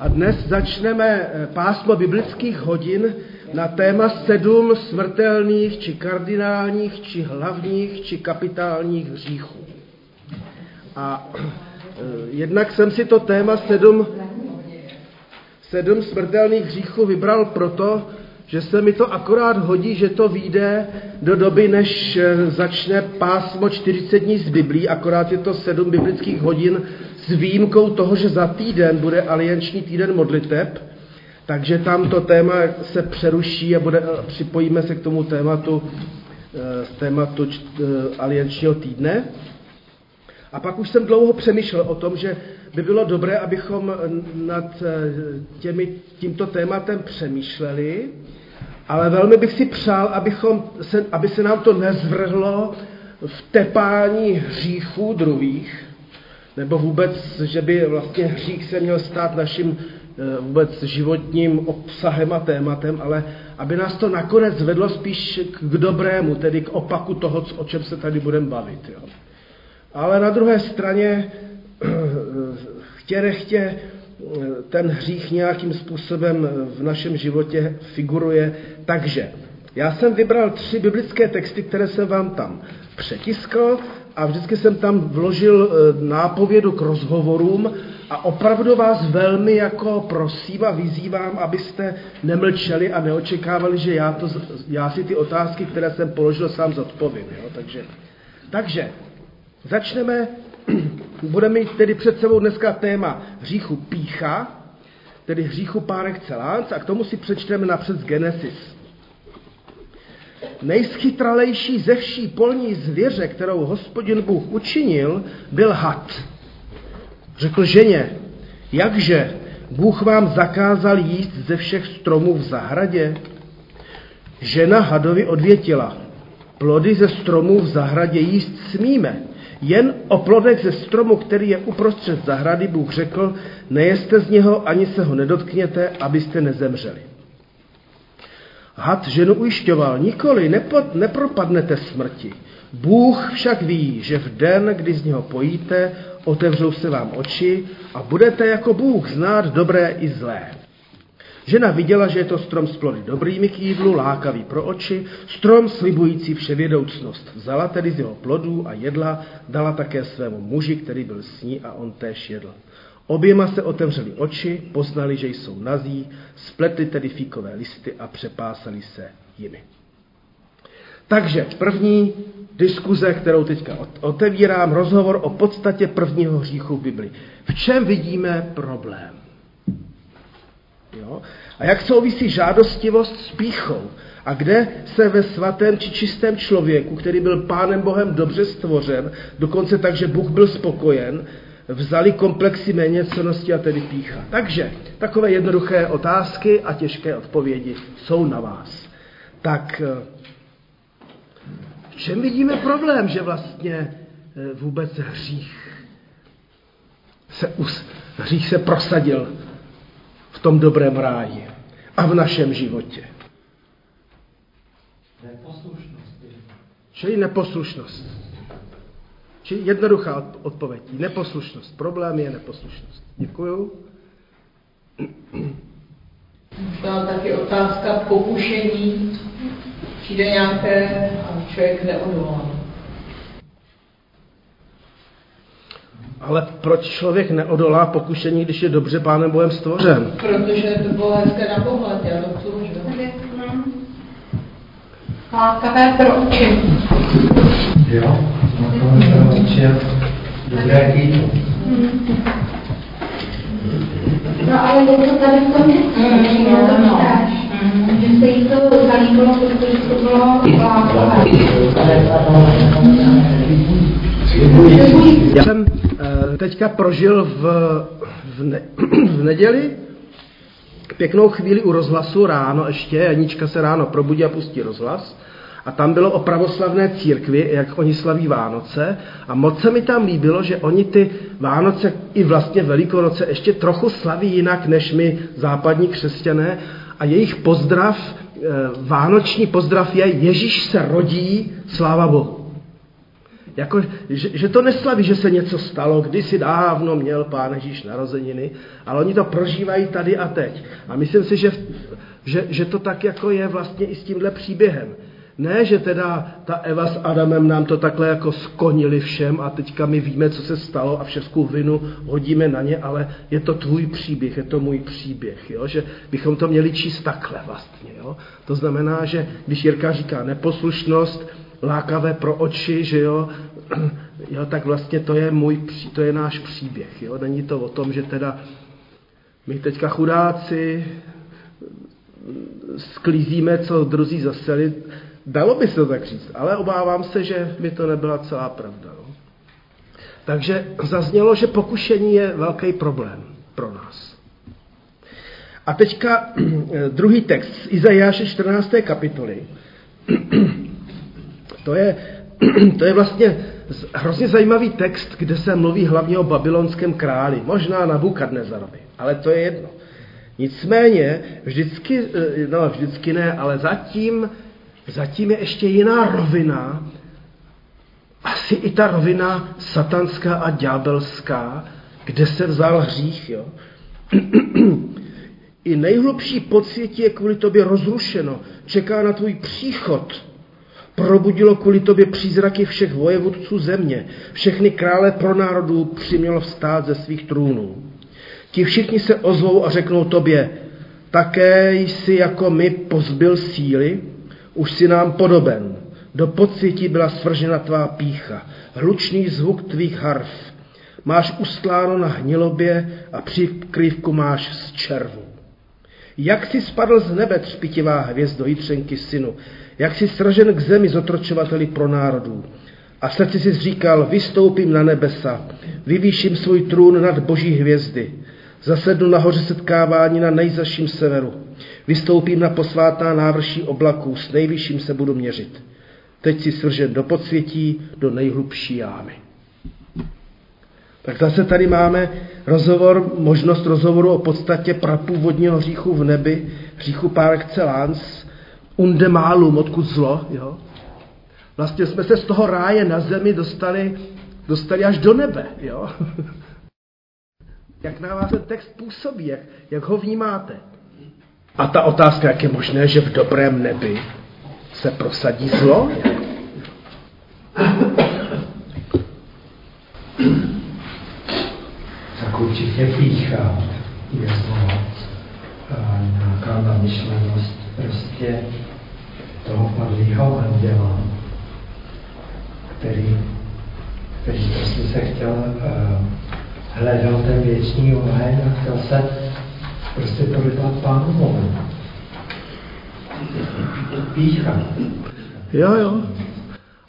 A dnes začneme eh, pásmo biblických hodin na téma sedm smrtelných, či kardinálních, či hlavních, či kapitálních hříchů. A eh, jednak jsem si to téma sedm, sedm smrtelných hříchů vybral proto, že se mi to akorát hodí, že to vyjde do doby, než eh, začne pásmo 40 dní z Biblí, akorát je to sedm biblických hodin s výjimkou toho, že za týden bude alianční týden modliteb, takže tam to téma se přeruší a bude, připojíme se k tomu tématu, eh, tématu eh, aliančního týdne. A pak už jsem dlouho přemýšlel o tom, že by bylo dobré, abychom nad těmi, tímto tématem přemýšleli, ale velmi bych si přál, abychom se, aby se nám to nezvrhlo v tepání hříchů druhých, nebo vůbec, že by vlastně hřích se měl stát naším eh, vůbec životním obsahem a tématem, ale aby nás to nakonec vedlo spíš k dobrému, tedy k opaku toho, o čem se tady budeme bavit. Jo. Ale na druhé straně chtě nechtě ten hřích nějakým způsobem v našem životě figuruje. Takže já jsem vybral tři biblické texty, které jsem vám tam přetiskl a vždycky jsem tam vložil eh, nápovědu k rozhovorům a opravdu vás velmi jako prosím a vyzývám, abyste nemlčeli a neočekávali, že já, to, já si ty otázky, které jsem položil, sám zodpovím. Jo? Takže, takže začneme Budeme mít tedy před sebou dneska téma hříchu pícha, tedy hříchu par excellence, a k tomu si přečteme napřed z Genesis. Nejschytralejší ze vší polní zvěře, kterou hospodin Bůh učinil, byl had. Řekl ženě, jakže Bůh vám zakázal jíst ze všech stromů v zahradě? Žena hadovi odvětila, plody ze stromů v zahradě jíst smíme, jen o plodech ze stromu, který je uprostřed zahrady, Bůh řekl, nejeste z něho, ani se ho nedotkněte, abyste nezemřeli. Had ženu ujišťoval, nikoli, nepod, nepropadnete smrti. Bůh však ví, že v den, kdy z něho pojíte, otevřou se vám oči a budete jako Bůh znát dobré i zlé. Žena viděla, že je to strom s plody dobrými k jídlu, lákavý pro oči, strom slibující vševědoucnost. Vzala tedy z jeho plodů a jedla, dala také svému muži, který byl s ní a on též jedl. Oběma se otevřeli oči, poznali, že jsou nazí, spletli tedy fíkové listy a přepásali se jimi. Takže první diskuze, kterou teďka otevírám, rozhovor o podstatě prvního hříchu v Bibli. V čem vidíme problém? Jo? A jak souvisí žádostivost s píchou? A kde se ve svatém či čistém člověku, který byl Pánem Bohem dobře stvořen, dokonce tak, že Bůh byl spokojen, vzali komplexy méněcenosti a tedy pícha. Takže takové jednoduché otázky a těžké odpovědi jsou na vás. Tak v čem vidíme problém, že vlastně eh, vůbec hřích se, hřích se prosadil v tom dobrém ráji a v našem životě. Neposlušnost. Čili neposlušnost. Čili jednoduchá odpověď. Neposlušnost. Problém je neposlušnost. Děkuju. Možná taky otázka pokušení. Přijde nějaké a člověk neodolá. Ale proč člověk neodolá pokušení, když je dobře Pánem Bohem stvořen? Protože to bylo hezké na pohled, já to chci Lákavé pro oči. Jo, lákavé pro oči dobré jídlo. No ale je to tady v tom mm, no, to no. Že se jí to zalíbilo, protože to bylo lákavé. Já jsem uh, teďka prožil v, v, ne, v neděli pěknou chvíli u rozhlasu ráno ještě, Janíčka se ráno probudí a pustí rozhlas. A tam bylo o pravoslavné církvi, jak oni slaví Vánoce. A moc se mi tam líbilo, že oni ty Vánoce i vlastně Velikonoce ještě trochu slaví jinak než my západní křesťané. A jejich pozdrav, eh, vánoční pozdrav je Ježíš se rodí, sláva Bohu. Jako, že, že to neslaví, že se něco stalo, kdysi dávno měl Pán Ježíš narozeniny, ale oni to prožívají tady a teď. A myslím si, že, že, že to tak jako je vlastně i s tímhle příběhem. Ne, že teda ta Eva s Adamem nám to takhle jako skonili všem a teďka my víme, co se stalo a všechnu vinu hodíme na ně, ale je to tvůj příběh, je to můj příběh, jo? že bychom to měli číst takhle vlastně. Jo? To znamená, že když Jirka říká neposlušnost, lákavé pro oči, že jo, jo tak vlastně to je, můj, to je náš příběh. Jo? Není to o tom, že teda my teďka chudáci sklízíme, co druzí zaseli, Dalo by se to tak říct, ale obávám se, že by to nebyla celá pravda. No. Takže zaznělo, že pokušení je velký problém pro nás. A teďka druhý text z Izajáše 14. kapitoly. To je, to je vlastně hrozně zajímavý text, kde se mluví hlavně o babylonském králi, možná na Bukadnezarovi, ale to je jedno. Nicméně vždycky, eh, no vždycky ne, ale zatím zatím je ještě jiná rovina, asi i ta rovina satanská a ďábelská, kde se vzal hřích. Jo? I nejhlubší pocit je kvůli tobě rozrušeno, čeká na tvůj příchod. Probudilo kvůli tobě přízraky všech vojevůdců země, všechny krále pro národů přimělo vstát ze svých trůnů. Ti všichni se ozvou a řeknou tobě, také jsi jako my pozbyl síly, už si nám podoben. Do pocití byla svržena tvá pícha, hlučný zvuk tvých harf. Máš ustláno na hnilobě a přikrývku máš z červu. Jak si spadl z nebe třpitivá hvězdo jitřenky synu, jak si sražen k zemi zotročovateli pro národů. A v srdci si říkal, vystoupím na nebesa, vyvýším svůj trůn nad boží hvězdy, zasednu nahoře setkávání na nejzaším severu. Vystoupím na posvátná návrší oblaků, s nejvyšším se budu měřit. Teď si svržen do podsvětí, do nejhlubší jámy. Tak zase tady máme rozhovor, možnost rozhovoru o podstatě prapůvodního hříchu v nebi, hříchu par excellence, undemalum, odkud zlo. Jo? Vlastně jsme se z toho ráje na zemi dostali, dostali až do nebe. Jo? jak na vás ten text působí, jak, jak ho vnímáte. A ta otázka, jak je možné, že v dobrém nebi se prosadí zlo? Určitě pícha je zlo. Nějaká namyšlenost prostě toho padlého anděla, který, který prostě se chtěl, uh, hledal ten věčný oheň a chtěl se prostě to vypadá pánovo. Pícha. Jo, jo.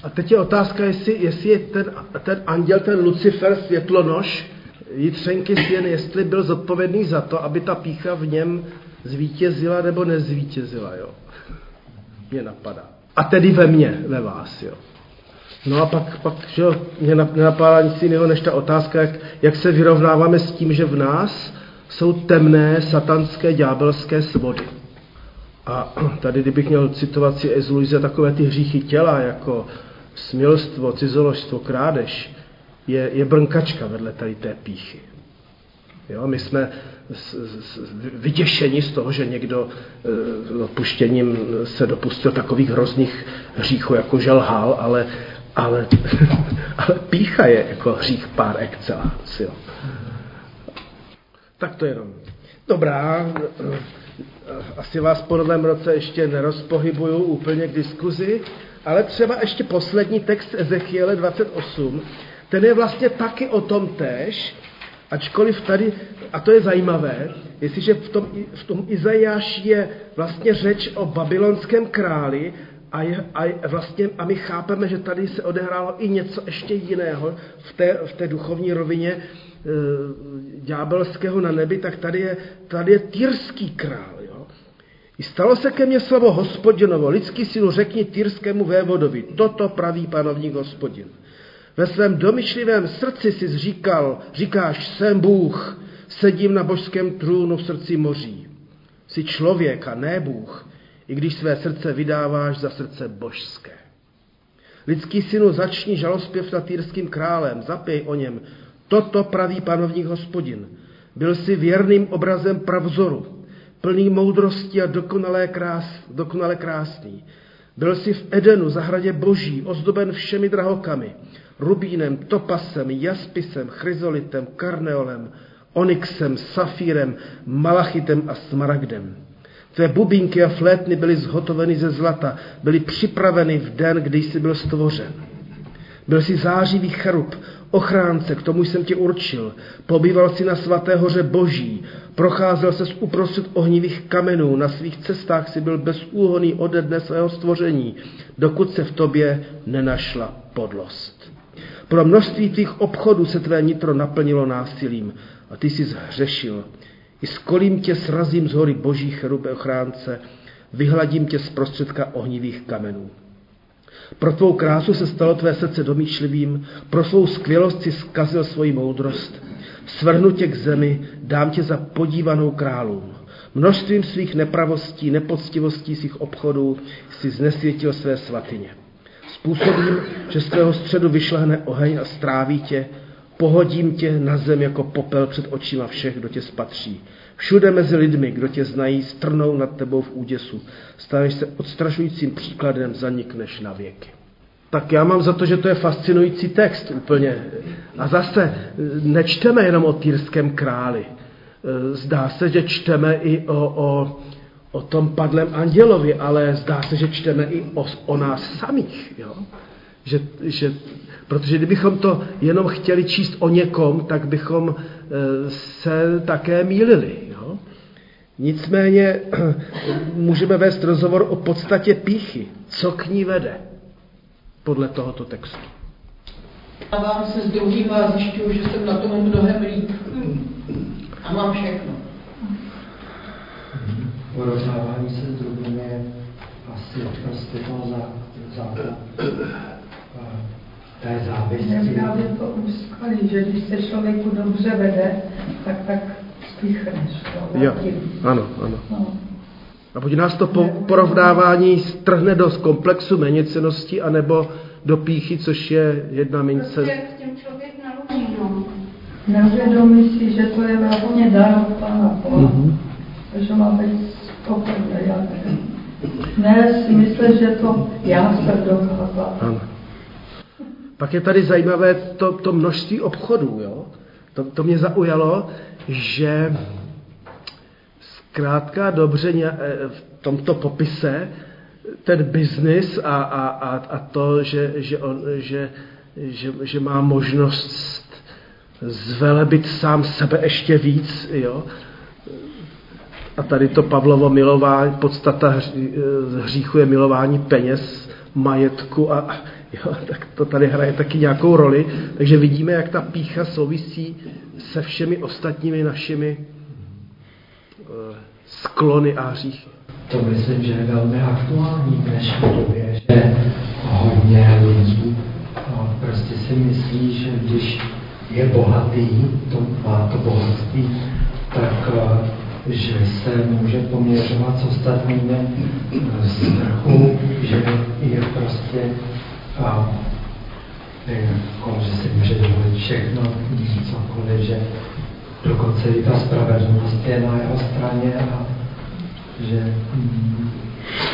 A teď je otázka, jestli, jestli je ten, ten anděl, ten Lucifer, světlonož, jitřenky sěn, jestli byl zodpovědný za to, aby ta pícha v něm zvítězila nebo nezvítězila, jo. Mě napadá. A tedy ve mně, ve vás, jo. No a pak, pak že jo, mě nenapadá nic jiného, než ta otázka, jak, jak se vyrovnáváme s tím, že v nás jsou temné, satanské, ďábelské svody. A tady, kdybych měl citovat si z Luise takové ty hříchy těla, jako smilstvo, cizoložstvo, krádež, je, je brnkačka vedle tady té píchy. Jo, my jsme vyděšeni z toho, že někdo e, odpuštěním se dopustil takových hrozných hříchů, jako želhal, ale, ale, ale pícha je jako hřích par excellence. Jo. Tak to jenom. Dobrá, asi vás po novém roce ještě nerozpohybuju úplně k diskuzi, ale třeba ještě poslední text Ezechiele 28, ten je vlastně taky o tom tež, ačkoliv tady, a to je zajímavé, jestliže v tom, v tom Izajáši je vlastně řeč o babylonském králi a, je, a, vlastně, a my chápeme, že tady se odehrálo i něco ještě jiného v té, v té duchovní rovině, Eh, ďábelského na nebi, tak tady je, tady je týrský král. Jo? I stalo se ke mně slovo hospodinovo, lidský silu řekni týrskému vévodovi, toto praví panovník hospodin. Ve svém domyšlivém srdci si říkal, říkáš, jsem Bůh, sedím na božském trůnu v srdci moří. Jsi člověk a ne Bůh, i když své srdce vydáváš za srdce božské. Lidský synu, začni žalospěv nad týrským králem, zapij o něm. Toto praví panovník hospodin. Byl si věrným obrazem pravzoru, plný moudrosti a dokonalé, krás, dokonale krásný. Byl si v Edenu, zahradě boží, ozdoben všemi drahokami, rubínem, topasem, jaspisem, chryzolitem, karneolem, onyxem, safírem, malachitem a smaragdem. Tvé bubínky a flétny byly zhotoveny ze zlata, byly připraveny v den, kdy jsi byl stvořen. Byl jsi zářivý charub, ochránce, k tomu jsem tě určil. Pobýval si na svaté hoře boží, procházel se z uprostřed ohnivých kamenů, na svých cestách si byl bezúhoný ode dne svého stvoření, dokud se v tobě nenašla podlost. Pro množství tvých obchodů se tvé nitro naplnilo násilím a ty jsi zhřešil. I s kolím tě srazím z hory boží cherube ochránce, vyhladím tě z prostředka ohnivých kamenů. Pro tvou krásu se stalo tvé srdce domýšlivým, pro svou skvělost si zkazil svoji moudrost. Svrhnu tě k zemi, dám tě za podívanou králům. Množstvím svých nepravostí, nepoctivostí svých obchodů si znesvětil své svatyně. Způsobím, že z tvého středu vyšlehne oheň a stráví tě, pohodím tě na zem jako popel před očima všech, kdo tě spatří. Všude mezi lidmi, kdo tě znají, strnou nad tebou v úděsu. Staneš se odstrašujícím příkladem, zanikneš na věky. Tak já mám za to, že to je fascinující text úplně. A zase nečteme jenom o týrském králi. Zdá se, že čteme i o, o, o tom padlém andělovi, ale zdá se, že čteme i o, o nás samých. Jo? Že, že, protože kdybychom to jenom chtěli číst o někom, tak bychom e, se také mýlili. Nicméně můžeme vést rozhovor o podstatě píchy. Co k ní vede? Podle tohoto textu. Dávám se s druhým a zjišťuju, že jsem na tom mnohem líp. A mám všechno. Porovnávání se s druhým je asi prostě to za, za té závisti. Já by to úskalí, že když se člověku dobře vede, tak tak Jo, ano, ano. No. A buď nás to po, porovnávání strhne do komplexu méněcenosti, anebo do píchy, což je jedna mince. Prostě jak s tím člověk naloží, no. Neuvědomí si, že to je vlastně dar od Pána Boha. Mm-hmm. Že má být spokojený, já nevím. Ne si myslet, že to já jsem dokázal. Ano. Pak je tady zajímavé to, to množství obchodů. Jo? To, to mě zaujalo, že zkrátka dobře v tomto popise ten biznis a, a, a, a to, že, že, on, že, že, že má možnost zvelebit sám sebe ještě víc, jo? A tady to Pavlovo milování, podstata hříchu je milování peněz, majetku a, jo, tak to tady hraje taky nějakou roli. Takže vidíme, jak ta pícha souvisí se všemi ostatními našimi uh, sklony a hříchy. To myslím, že je velmi aktuální v dnešní době, že hodně lidí no, prostě si myslí, že když je bohatý, to má to bohatství, tak uh, že se může poměřovat s ostatními z vrchu, že je prostě a jako, že si může dovolit všechno, cokoliv, že dokonce i ta spravedlnost je na jeho straně a že mm,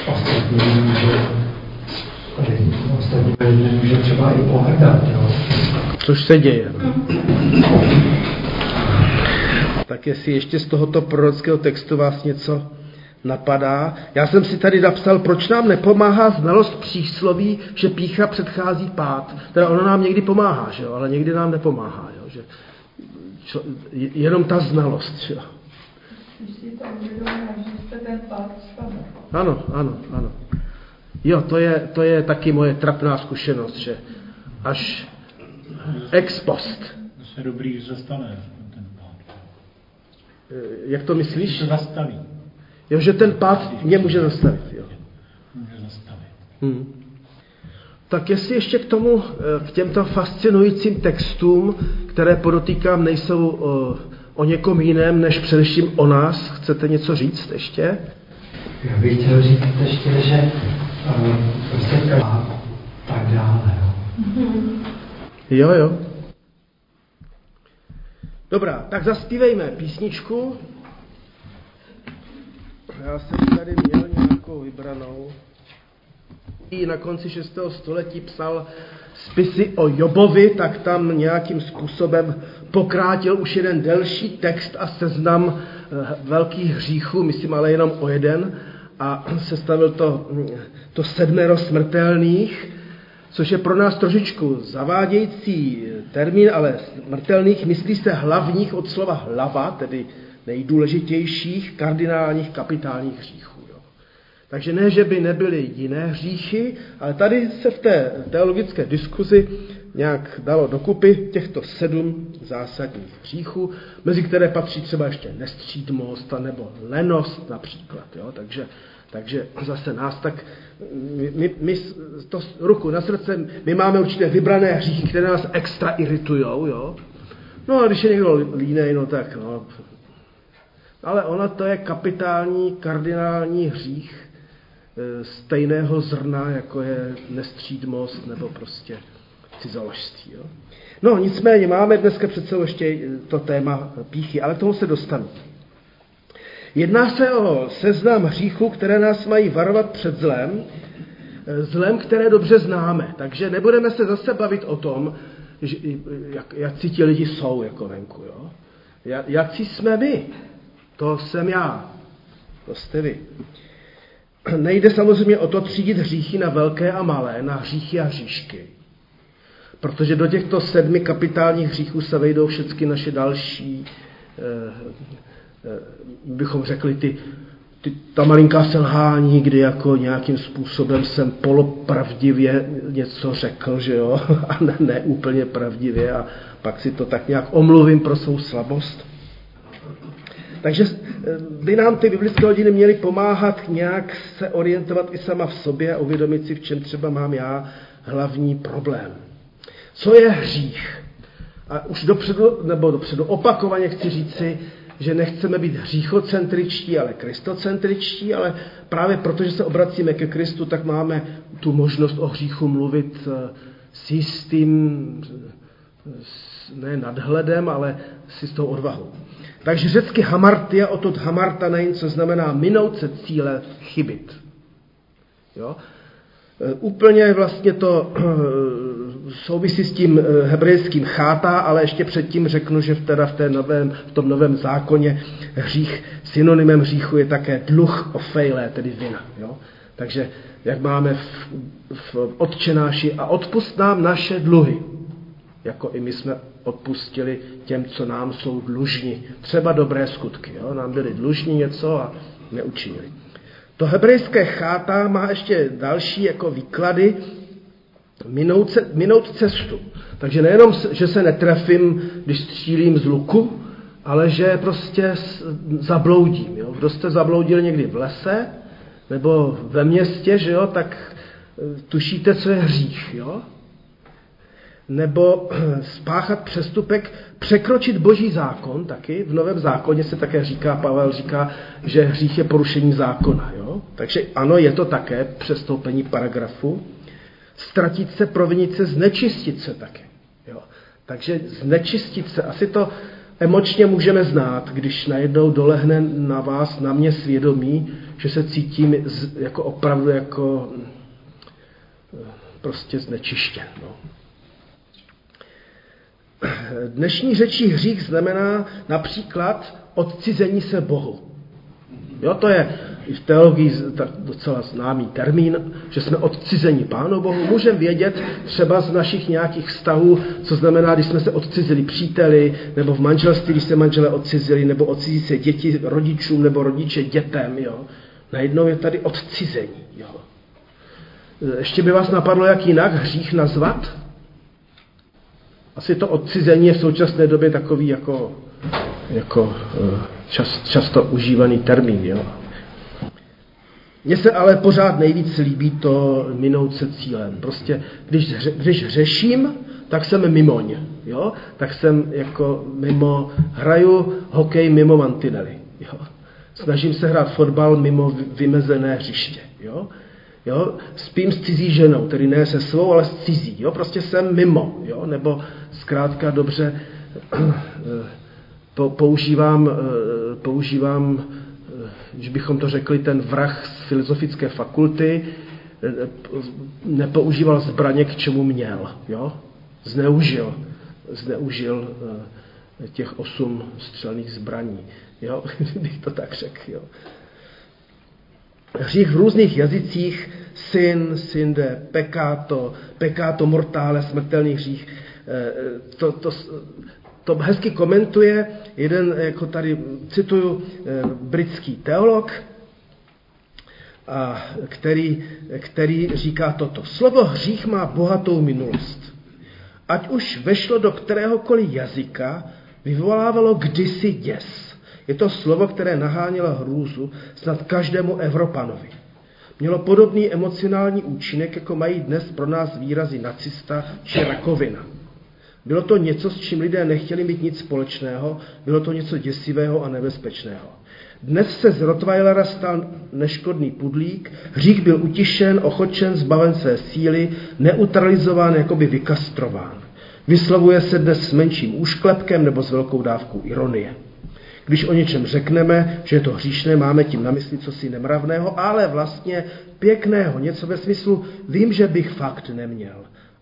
ostatní může ostatní může třeba i pohrdat, jo. Což se děje. Tak jestli ještě z tohoto prorockého textu vás něco napadá. Já jsem si tady napsal, proč nám nepomáhá znalost přísloví, že pícha předchází pád. Teda ono nám někdy pomáhá, že jo? ale někdy nám nepomáhá. Jo? Že, čo, jenom ta znalost. Že jo? Ano, ano, ano. Jo, to je, to je taky moje trapná zkušenost, že až ex post. To se dobrý zastane ten pád. Jak to myslíš? To zastaví. Jo, že ten pád mě může zastavit. Jo. Může zastavit. Hmm. Tak jestli ještě k tomu, k těmto fascinujícím textům, které podotýkám, nejsou o, o někom jiném, než především o nás, chcete něco říct ještě? Já bych chtěl říct ještě, že uh, prostě tak dále. Jo, jo. Dobrá, tak zaspívejme písničku. Já jsem tady měl nějakou vybranou. Na konci 6. století psal spisy o Jobovi, tak tam nějakým způsobem pokrátil už jeden delší text a seznam eh, velkých hříchů, myslím ale jenom o jeden, a sestavil to, to sedmero smrtelných, což je pro nás trošičku zavádějící termín, ale smrtelných myslí se hlavních od slova hlava, tedy nejdůležitějších kardinálních kapitálních hříchů. Jo. Takže ne, že by nebyly jiné hříchy, ale tady se v té teologické diskuzi nějak dalo dokupy těchto sedm zásadních hříchů, mezi které patří třeba ještě nestřídmost nebo lenost například. Jo. Takže takže zase nás tak, my, my to ruku na srdce, my máme určité vybrané hříchy, které nás extra iritujou, jo. No a když je někdo línej, no tak no. Ale ona to je kapitální, kardinální hřích e, stejného zrna, jako je nestřídmost nebo prostě cizoložství. Jo? No nicméně máme dneska sebou ještě to téma píchy, ale k tomu se dostanu. Jedná se o seznam hříchů, které nás mají varovat před zlem, zlem, které dobře známe. Takže nebudeme se zase bavit o tom, že, jak, jak ti lidi jsou jako venku. Jo? Jak, jak jsme my? To jsem já. To jste vy. Nejde samozřejmě o to třídit hříchy na velké a malé, na hříchy a hříšky. Protože do těchto sedmi kapitálních hříchů se vejdou všechny naše další eh, Eh, bychom řekli, ty, ty, ta malinká selhání, kdy jako nějakým způsobem jsem polopravdivě něco řekl, že jo, a ne, ne úplně pravdivě a pak si to tak nějak omluvím pro svou slabost. Takže eh, by nám ty biblické hodiny měly pomáhat nějak se orientovat i sama v sobě a uvědomit si, v čem třeba mám já hlavní problém. Co je hřích? A už dopředu, nebo dopředu opakovaně chci říci, že nechceme být hříchocentričtí, ale kristocentričtí, ale právě protože se obracíme ke Kristu, tak máme tu možnost o hříchu mluvit eh, s jistým, ne nadhledem, ale s tou odvahou. Takže řecky hamartia, odtud hamartanein, co znamená minout se cíle chybit. Jo? Eh, úplně vlastně to eh, souvisí s tím eh, hebrejským chátá, ale ještě předtím řeknu, že v, teda v, té novém, v tom novém zákoně hřích, synonymem hříchu je také dluh ofejlé, tedy vina. Jo? Takže jak máme v, v odčenáši a odpust nám naše dluhy, jako i my jsme odpustili těm, co nám jsou dlužní. Třeba dobré skutky. Jo? Nám byli dlužní něco a neučinili. To hebrejské cháta má ještě další jako výklady, minout, se, minout cestu. Takže nejenom, že se netrefím, když střílím z luku, ale že prostě zabloudím. Jo? Kdo jste zabloudil někdy v lese nebo ve městě, že jo, tak eh, tušíte, co je hřích. Jo? Nebo spáchat přestupek, překročit boží zákon taky. V novém zákoně se také říká, Pavel říká, že hřích je porušení zákona. Jo? Takže ano, je to také přestoupení paragrafu ztratit se, provinit se, znečistit se také. Jo. Takže znečistit se, asi to emočně můžeme znát, když najednou dolehne na vás, na mě svědomí, že se cítím jako opravdu jako eh, prostě znečištěn. No. Dnešní řečí hřích znamená například odcizení se Bohu. Jo, to je i v teologii docela známý termín, že jsme odcizení Pánu Bohu. Můžeme vědět třeba z našich nějakých vztahů, co znamená, když jsme se odcizili příteli, nebo v manželství, když se manžele odcizili, nebo odcizí se děti rodičům, nebo rodiče dětem. Jo. Najednou je tady odcizení. Jo. Ještě by vás napadlo, jak jinak hřích nazvat? Asi to odcizení je v současné době takový jako, jako eh, čas, často užívaný termín. Jo. Mně se ale pořád nejvíc líbí to minout se cílem. Prostě, když, když řeším, tak jsem mimoň. Jo? Tak jsem jako mimo, hraju hokej mimo mantinely. Jo? Snažím se hrát fotbal mimo vymezené hřiště. Jo? Jo? Spím s cizí ženou, tedy ne se svou, ale s cizí. Jo? Prostě jsem mimo. Jo? Nebo zkrátka dobře používám, používám, když bychom to řekli, ten vrah z filozofické fakulty, nepoužíval zbraně, k čemu měl. Jo? Zneužil, zneužil těch osm střelných zbraní. Jo? Bych to tak řekl. Jo? Hřích v různých jazycích, syn, synde, pekáto, pekáto mortále, smrtelný hřích. Eh, to, to, to hezky komentuje jeden, jako tady cituju, eh, britský teolog, a který, který říká toto. Slovo hřích má bohatou minulost. Ať už vešlo do kteréhokoliv jazyka, vyvolávalo kdysi děs. Je to slovo, které nahánělo hrůzu snad každému Evropanovi. Mělo podobný emocionální účinek, jako mají dnes pro nás výrazy nacista či rakovina. Bylo to něco, s čím lidé nechtěli mít nic společného, bylo to něco děsivého a nebezpečného. Dnes se z Rottweilera stal neškodný pudlík, hřích byl utišen, ochočen, zbaven své síly, neutralizován, jakoby vykastrován. Vyslovuje se dnes s menším úšklepkem nebo s velkou dávkou ironie. Když o něčem řekneme, že je to hříšné, máme tím na mysli cosi nemravného, ale vlastně pěkného, něco ve smyslu, vím, že bych fakt neměl,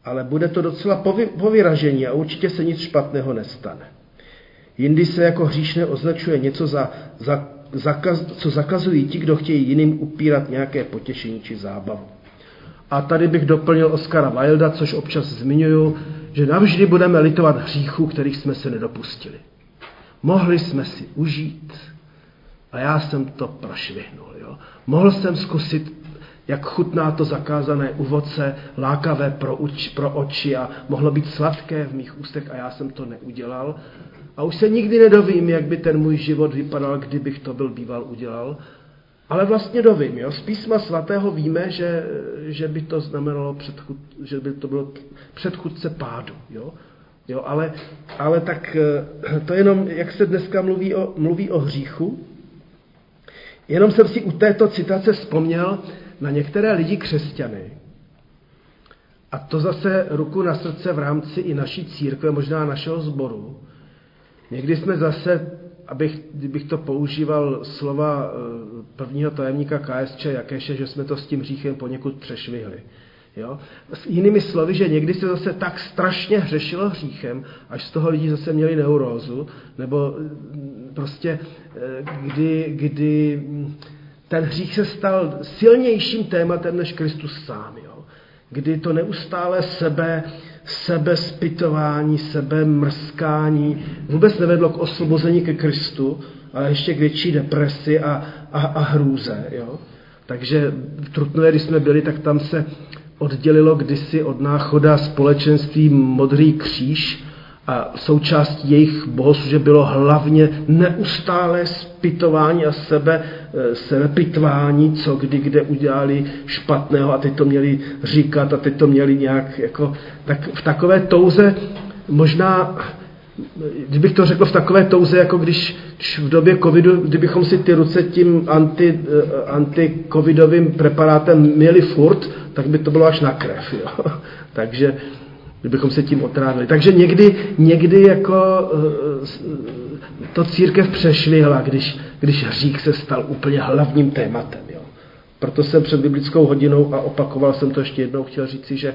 ale bude to docela po vyražení a určitě se nic špatného nestane. Jindy se jako hříšné označuje něco, za, za, zakaz, co zakazují ti, kdo chtějí jiným upírat nějaké potěšení či zábavu. A tady bych doplnil Oscara Wilda, což občas zmiňuju, že navždy budeme litovat hříchu, kterých jsme se nedopustili. Mohli jsme si užít a já jsem to prošvihnul. Jo. Mohl jsem zkusit, jak chutná to zakázané ovoce, lákavé pro, uč, pro oči a mohlo být sladké v mých ústech a já jsem to neudělal. A už se nikdy nedovím, jak by ten můj život vypadal, kdybych to byl býval udělal. Ale vlastně dovím, jo? z písma svatého víme, že, že by to znamenalo, předchud, že by to bylo předchudce pádu. Jo? Jo, ale, ale tak eh, to jenom, jak se dneska mluví o, mluví o hříchu, jenom jsem si u této citace vzpomněl na některé lidi křesťany. A to zase ruku na srdce v rámci i naší církve, možná našeho sboru. Někdy jsme zase, abych, kdybych to používal slova eh, prvního tajemníka KSČ Jakéše, že jsme to s tím hříchem poněkud přešvihli. Jo? S jinými slovy, že někdy se zase tak strašně hřešilo hříchem, až z toho lidi zase měli neurózu, nebo mm, prostě eh, kdy, kdy mm, ten hřích se stal silnějším tématem než Kristus sám. Jo? Kdy to neustále sebe, sebe spytování, sebe mrskání vůbec nevedlo k osvobození ke Kristu, ale ještě k větší depresi a, a, a hrůze. Jo? Takže v Trutnové, když jsme byli, tak tam se oddělilo kdysi od náchoda společenství Modrý kříž a součástí jejich bohoslužeb bylo hlavně neustále spytování a sebe, e, sebepitvání, co kdy kde udělali špatného a teď to měli říkat a teď to měli nějak jako, tak v takové touze možná kdybych to řekl v takové touze, jako když, když v době covidu, kdybychom si ty ruce tím anti, eh, anti-covidovým preparátem měli furt, tak by to bylo až na krev. Jo. Takže kdybychom se tím otrávili. Takže někdy, někdy jako eh, to církev přešvihla, když, když hřích se stal úplně hlavním tématem. Jo. Proto jsem před biblickou hodinou a opakoval jsem to ještě jednou, chtěl říci, že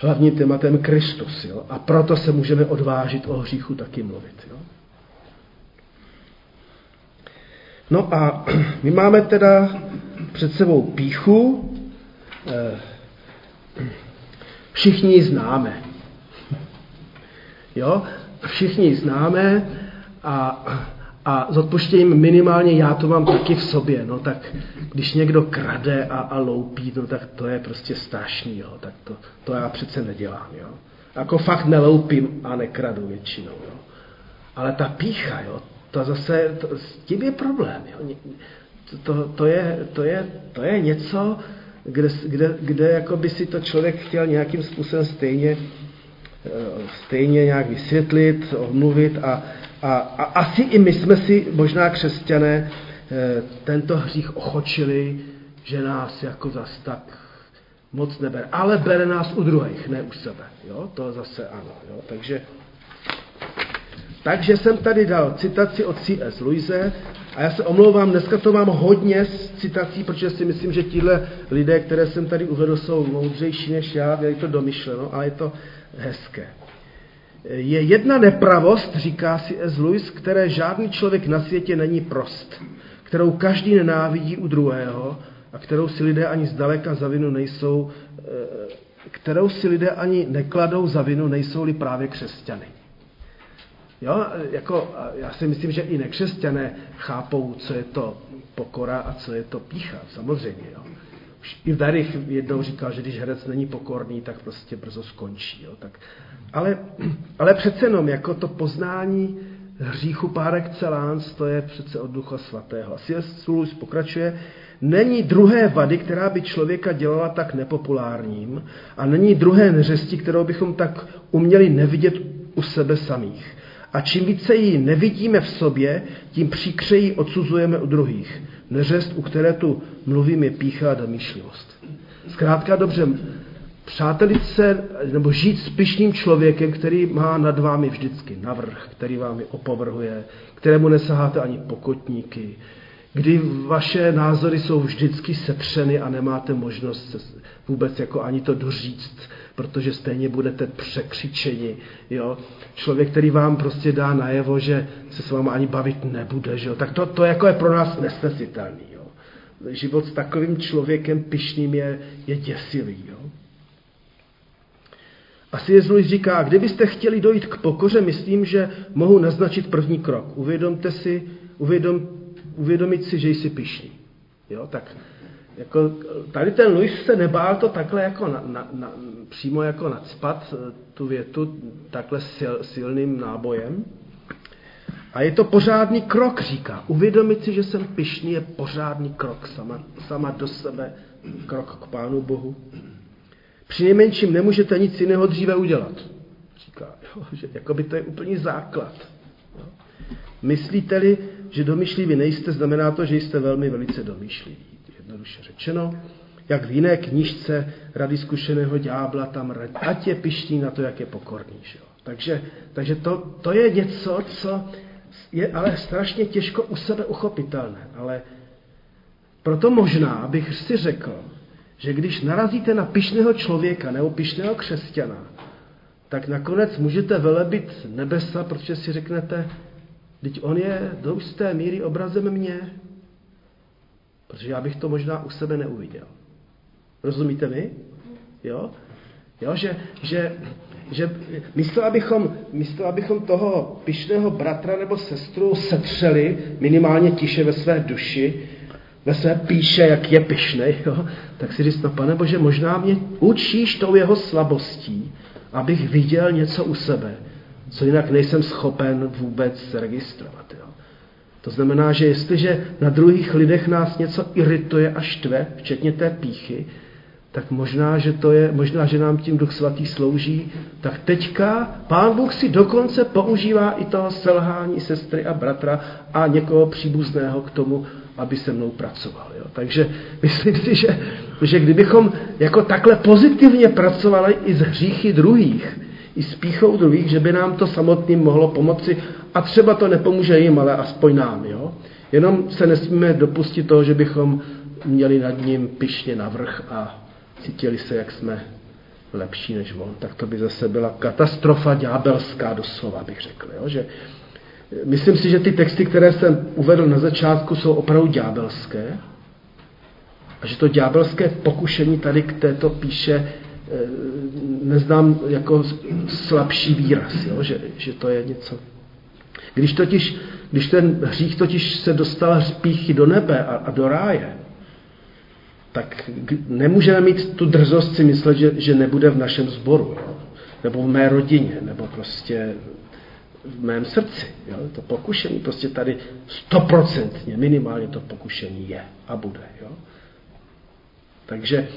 hlavním tématem Kristus. Jo? A proto se můžeme odvážit o hříchu taky mluvit. Jo? No a my máme teda před sebou píchu, eh, všichni ji známe. Jo? Všichni ji známe a a s odpuštěním minimálně já to mám taky v sobě, no tak když někdo krade a, a loupí, no tak to je prostě strašný, jo, tak to, to já přece nedělám, jo. Jako fakt neloupím a nekradu většinou, jo. Ale ta pícha, jo, to zase, to, s tím je problém, jo. To, to, je, to, je, to je něco, kde, kde, kde jako by si to člověk chtěl nějakým způsobem stejně, eh, stejně nějak vysvětlit, omluvit a, a, a asi i my jsme si, možná křesťané, eh, tento hřích ochočili že nás jako zas tak moc nebere. Ale bere nás u druhých, ne u sebe. Jo? To zase ano. Jo? Takže, takže jsem tady dal citaci od C.S. Louise a já se omlouvám, dneska to mám hodně z citací, protože si myslím, že tihle lidé, které jsem tady uvedl, jsou moudřejší než já, je to domyšleno, ale je to hezké. Je jedna nepravost, říká si S. Lewis, které žádný člověk na světě není prost, kterou každý nenávidí u druhého a kterou si lidé ani zdaleka za vinu nejsou, eh, kterou si lidé ani nekladou za vinu, nejsou-li právě křesťany. Jo, jako, já si myslím, že i nekřesťané chápou, co je to pokora a co je to pícha, samozřejmě. Jo. Už i Verich jednou říkal, že když herec není pokorný, tak prostě brzo skončí. Jo. Tak, ale, ale přece jenom, jako to poznání hříchu par excellence, to je přece od Ducha Svatého. Asi Sulus pokračuje, není druhé vady, která by člověka dělala tak nepopulárním a není druhé neřesti, kterou bychom tak uměli nevidět u sebe samých. A čím více ji nevidíme v sobě, tím příkřeji odsuzujeme u druhých. Neřest, u které tu mluvím, je pícha a domýšlivost. Zkrátka dobře, přátelit se nebo žít s pyšným člověkem, který má nad vámi vždycky navrh, který vám opovrhuje, kterému nesaháte ani pokotníky, kdy vaše názory jsou vždycky setřeny a nemáte možnost vůbec jako ani to doříct, protože stejně budete překřičeni. Jo? Člověk, který vám prostě dá najevo, že se s vámi ani bavit nebude, že jo? tak to, to jako je pro nás nesnesitelný. Jo? Život s takovým člověkem pišným je, je děsivý. Jo? Asi je Luis říká, kdybyste chtěli dojít k pokoře, myslím, že mohu naznačit první krok. Uvědomte si, uvědom, uvědomit si, že jsi pišný. Jo, tak jako, tady ten Luis se nebál to takhle jako na, na, na, přímo jako nadspat eh, tu větu takhle sil, silným nábojem. A je to pořádný krok, říká. Uvědomit si, že jsem pišný, je pořádný krok sama, sama do sebe, krok k Pánu Bohu. Při nejmenším nemůžete nic jiného dříve udělat. Říká, jo, že jako by to je úplný základ. Jo. Myslíte-li, že domýšliví nejste, znamená to, že jste velmi velice domýšliví. Jednoduše řečeno, jak v jiné knižce Rady zkušeného ďábla, tam ať je piští na to, jak je pokorný. Že jo. Takže, takže to, to je něco, co je ale strašně těžko u sebe uchopitelné. Ale proto možná bych si řekl, že když narazíte na pišného člověka nebo pišného křesťana, tak nakonec můžete velebit nebesa, protože si řeknete, teď on je do jisté míry obrazem mě, protože já bych to možná u sebe neuviděl. Rozumíte mi? Jo? Jo, že, že, že místo, abychom, místo, abychom toho pišného bratra nebo sestru setřeli minimálně tiše ve své duši, ve své píše, jak je pišnej, jo, tak si říct, no pane Bože, možná mě učíš tou jeho slabostí, abych viděl něco u sebe, co jinak nejsem schopen vůbec registrovat. Jo. To znamená, že jestliže na druhých lidech nás něco irituje a štve, včetně té píchy, tak možná, že to je, možná, že nám tím Duch Svatý slouží, tak teďka Pán Bůh si dokonce používá i toho selhání sestry a bratra a někoho příbuzného k tomu, aby se mnou pracoval. Jo. Takže myslím si, že, že kdybychom jako takhle pozitivně pracovali i z hříchy druhých, i s píchou druhých, že by nám to samotným mohlo pomoci a třeba to nepomůže jim, ale aspoň nám. Jo. Jenom se nesmíme dopustit toho, že bychom měli nad ním pišně navrh a cítili se, jak jsme lepší než on, tak to by zase byla katastrofa ďábelská doslova, bych řekl. Jo? Že Myslím si, že ty texty, které jsem uvedl na začátku, jsou opravdu ďábelské. A že to ďábelské pokušení tady k této píše eh, neznám jako slabší výraz, jo? Že, že to je něco. Když, totiž, když ten hřích totiž se dostal píchy do nebe a, a do ráje, tak nemůžeme mít tu drzost si myslet, že, že nebude v našem sboru, nebo v mé rodině, nebo prostě v mém srdci. Jo? To pokušení prostě tady stoprocentně, minimálně to pokušení je a bude. Jo? Takže,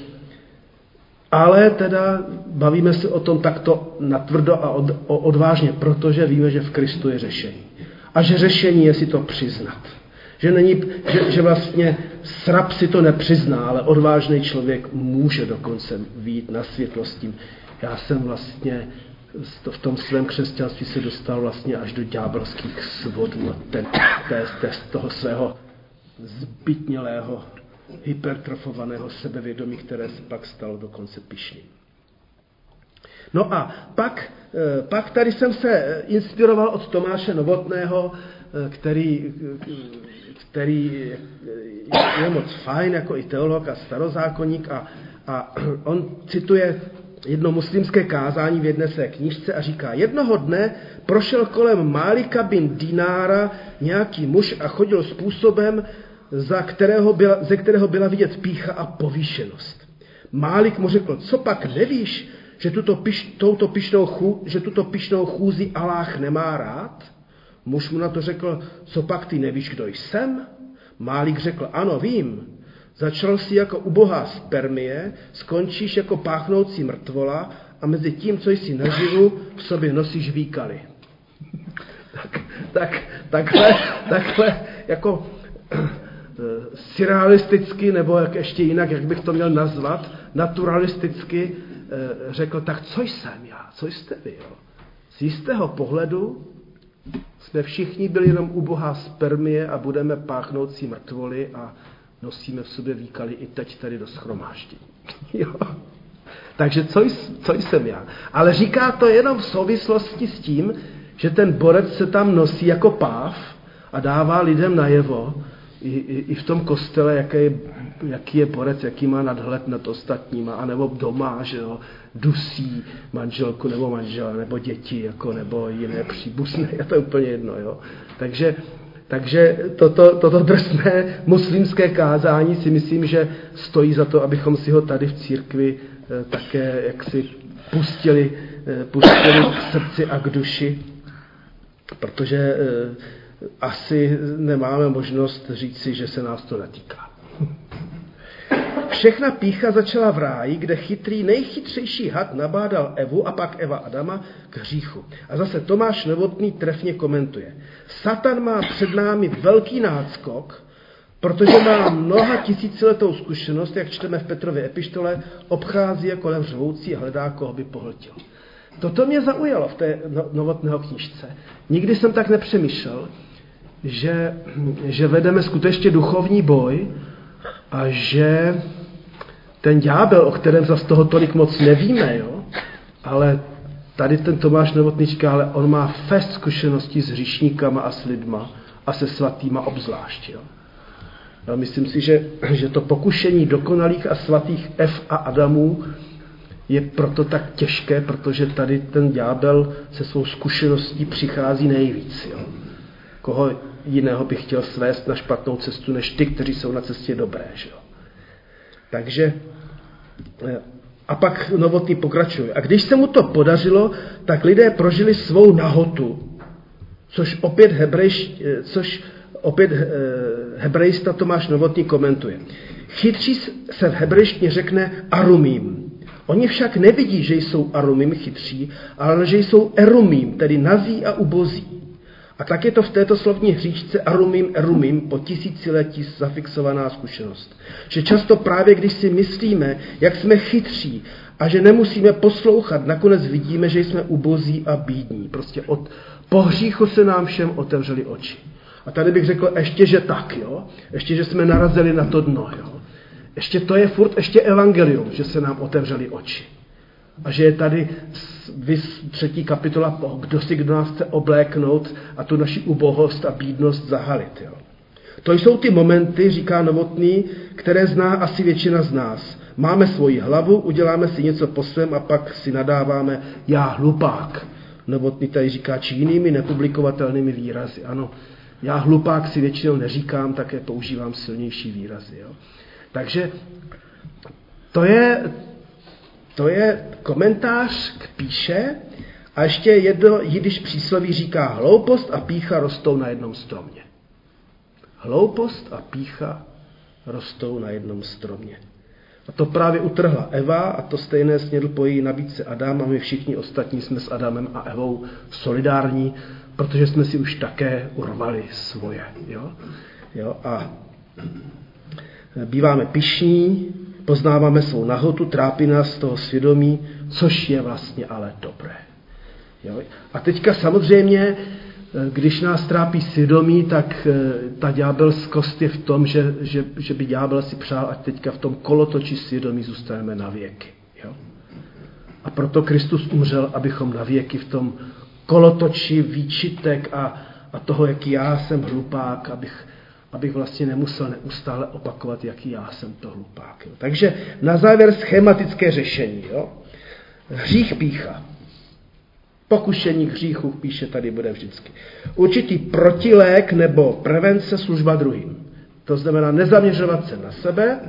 ale teda bavíme se o tom takto natvrdo a od, odvážně, protože víme, že v Kristu je řešení. A že řešení je si to přiznat. Že, není, že, že vlastně srab si to nepřizná, ale odvážný člověk může dokonce výjít na světlo s tím. Já jsem vlastně v tom svém křesťanství se dostal vlastně až do ďábelských svodů a ten, té, té, z toho svého zbytnělého, hypertrofovaného sebevědomí, které se pak stalo dokonce pišným. No a pak, eh, pak tady jsem se inspiroval od Tomáše Novotného, eh, který, který je moc fajn jako i teolog a starozákonník a, a on cituje jedno muslimské kázání v jedné své knížce a říká, jednoho dne prošel kolem Málika bin Dinára nějaký muž a chodil způsobem, za kterého byla, ze kterého byla vidět pícha a povýšenost. Málik mu řekl, co pak nevíš, že tuto, piš, touto pišnou chů, že tuto pišnou chůzi Aláh nemá rád? Muž mu na to řekl, co pak ty nevíš, kdo jsem? Málik řekl, ano, vím. Začal si jako ubohá spermie, skončíš jako páchnoucí mrtvola a mezi tím, co jsi naživu, v sobě nosíš výkaly. tak, tak, takhle, takhle, jako Eh, surrealisticky, nebo jak ještě jinak, jak bych to měl nazvat, naturalisticky eh, řekl, tak co jsem já, co jste vy? Jo? Z jistého pohledu jsme všichni byli jenom ubohá spermie a budeme páchnoucí mrtvoli a nosíme v sobě výkaly i teď tady do schromáždění. Jo? Takže co, co jsem já? Ale říká to jenom v souvislosti s tím, že ten borec se tam nosí jako páv a dává lidem najevo, i, i, i v tom kostele, jaký je, jaký je borec, jaký má nadhled nad ostatníma, anebo doma, že jo, dusí manželku nebo manžela, nebo děti, jako, nebo jiné příbuzné, je to úplně jedno, jo. Takže, takže toto, toto drsné muslimské kázání si myslím, že stojí za to, abychom si ho tady v církvi eh, také jaksi pustili, eh, pustili k srdci a k duši, protože eh, asi nemáme možnost říci, že se nás to netýká. Všechna pícha začala v ráji, kde chytrý, nejchytřejší had nabádal Evu a pak Eva Adama k hříchu. A zase Tomáš Novotný trefně komentuje. Satan má před námi velký náskok, protože má mnoha tisíciletou zkušenost, jak čteme v Petrově epištole, obchází jako lev řvoucí a hledá, koho by pohltil. Toto mě zaujalo v té no, novotného knižce. Nikdy jsem tak nepřemýšlel, že, že vedeme skutečně duchovní boj a že ten ďábel, o kterém za toho tolik moc nevíme, jo, ale tady ten Tomáš Novotnička, ale on má fest zkušeností s hříšníkama a s lidma a se svatýma obzvlášť. Jo. A myslím si, že, že to pokušení dokonalých a svatých F a Adamů je proto tak těžké, protože tady ten ďábel se svou zkušeností přichází nejvíc. Jo. Koho jiného bych chtěl svést na špatnou cestu, než ty, kteří jsou na cestě dobré. Že jo? Takže a pak Novotný pokračuje. A když se mu to podařilo, tak lidé prožili svou nahotu, což opět, hebrejš, eh, což opět eh, hebrejista Tomáš Novotný komentuje. Chytří se v hebrejštině řekne arumím. Oni však nevidí, že jsou arumím chytří, ale že jsou erumím, tedy nazí a ubozí. A tak je to v této slovní hříčce arumim erumim po tisíciletí zafixovaná zkušenost. Že často právě když si myslíme, jak jsme chytří a že nemusíme poslouchat, nakonec vidíme, že jsme ubozí a bídní. Prostě od, po hříchu se nám všem otevřeli oči. A tady bych řekl ještě, že tak, jo? Ještě, že jsme narazili na to dno, jo? Ještě to je furt ještě evangelium, že se nám otevřeli oči. A že je tady třetí kapitola, kdo si kdo nás chce obléknout a tu naši ubohost a bídnost zahalit. Jo. To jsou ty momenty, říká Novotný, které zná asi většina z nás. Máme svoji hlavu, uděláme si něco po svém a pak si nadáváme já hlupák. Novotný tady říká, či jinými nepublikovatelnými výrazy. Ano, já hlupák si většinou neříkám, také používám silnější výrazy. Jo. Takže to je, to je komentář k píše a ještě jedno jidiš přísloví říká hloupost a pícha rostou na jednom stromě. Hloupost a pícha rostou na jednom stromě. A to právě utrhla Eva a to stejné snědl po její nabídce Adam a my všichni ostatní jsme s Adamem a Evou solidární, protože jsme si už také urvali svoje. Jo? Jo? A býváme pišní, poznáváme svou nahotu, trápí nás z toho svědomí, což je vlastně ale dobré. Jo? A teďka samozřejmě, když nás trápí svědomí, tak ta ďábelskost je v tom, že, že, že by ďábel si přál, ať teďka v tom kolotoči svědomí zůstaneme na věky. Jo? A proto Kristus umřel, abychom na věky v tom kolotoči výčitek a, a toho, jaký já jsem hlupák, abych, abych vlastně nemusel neustále opakovat, jaký já jsem to hlupák. Jo. Takže na závěr schematické řešení. Jo. Hřích pícha. Pokušení k hříchu, píše tady, bude vždycky. Určitý protilék nebo prevence služba druhým. To znamená nezaměřovat se na sebe,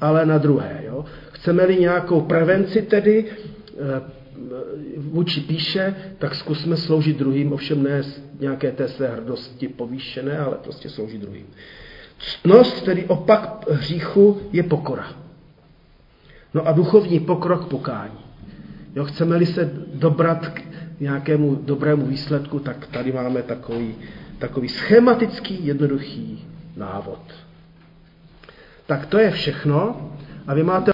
ale na druhé. Jo. Chceme-li nějakou prevenci tedy, eh, vůči píše, tak zkusme sloužit druhým, ovšem ne z nějaké té své hrdosti povýšené, ale prostě sloužit druhým. Ctnost, tedy opak hříchu, je pokora. No a duchovní pokrok pokání. Jo, chceme-li se dobrat k nějakému dobrému výsledku, tak tady máme takový, takový schematický, jednoduchý návod. Tak to je všechno. A vy máte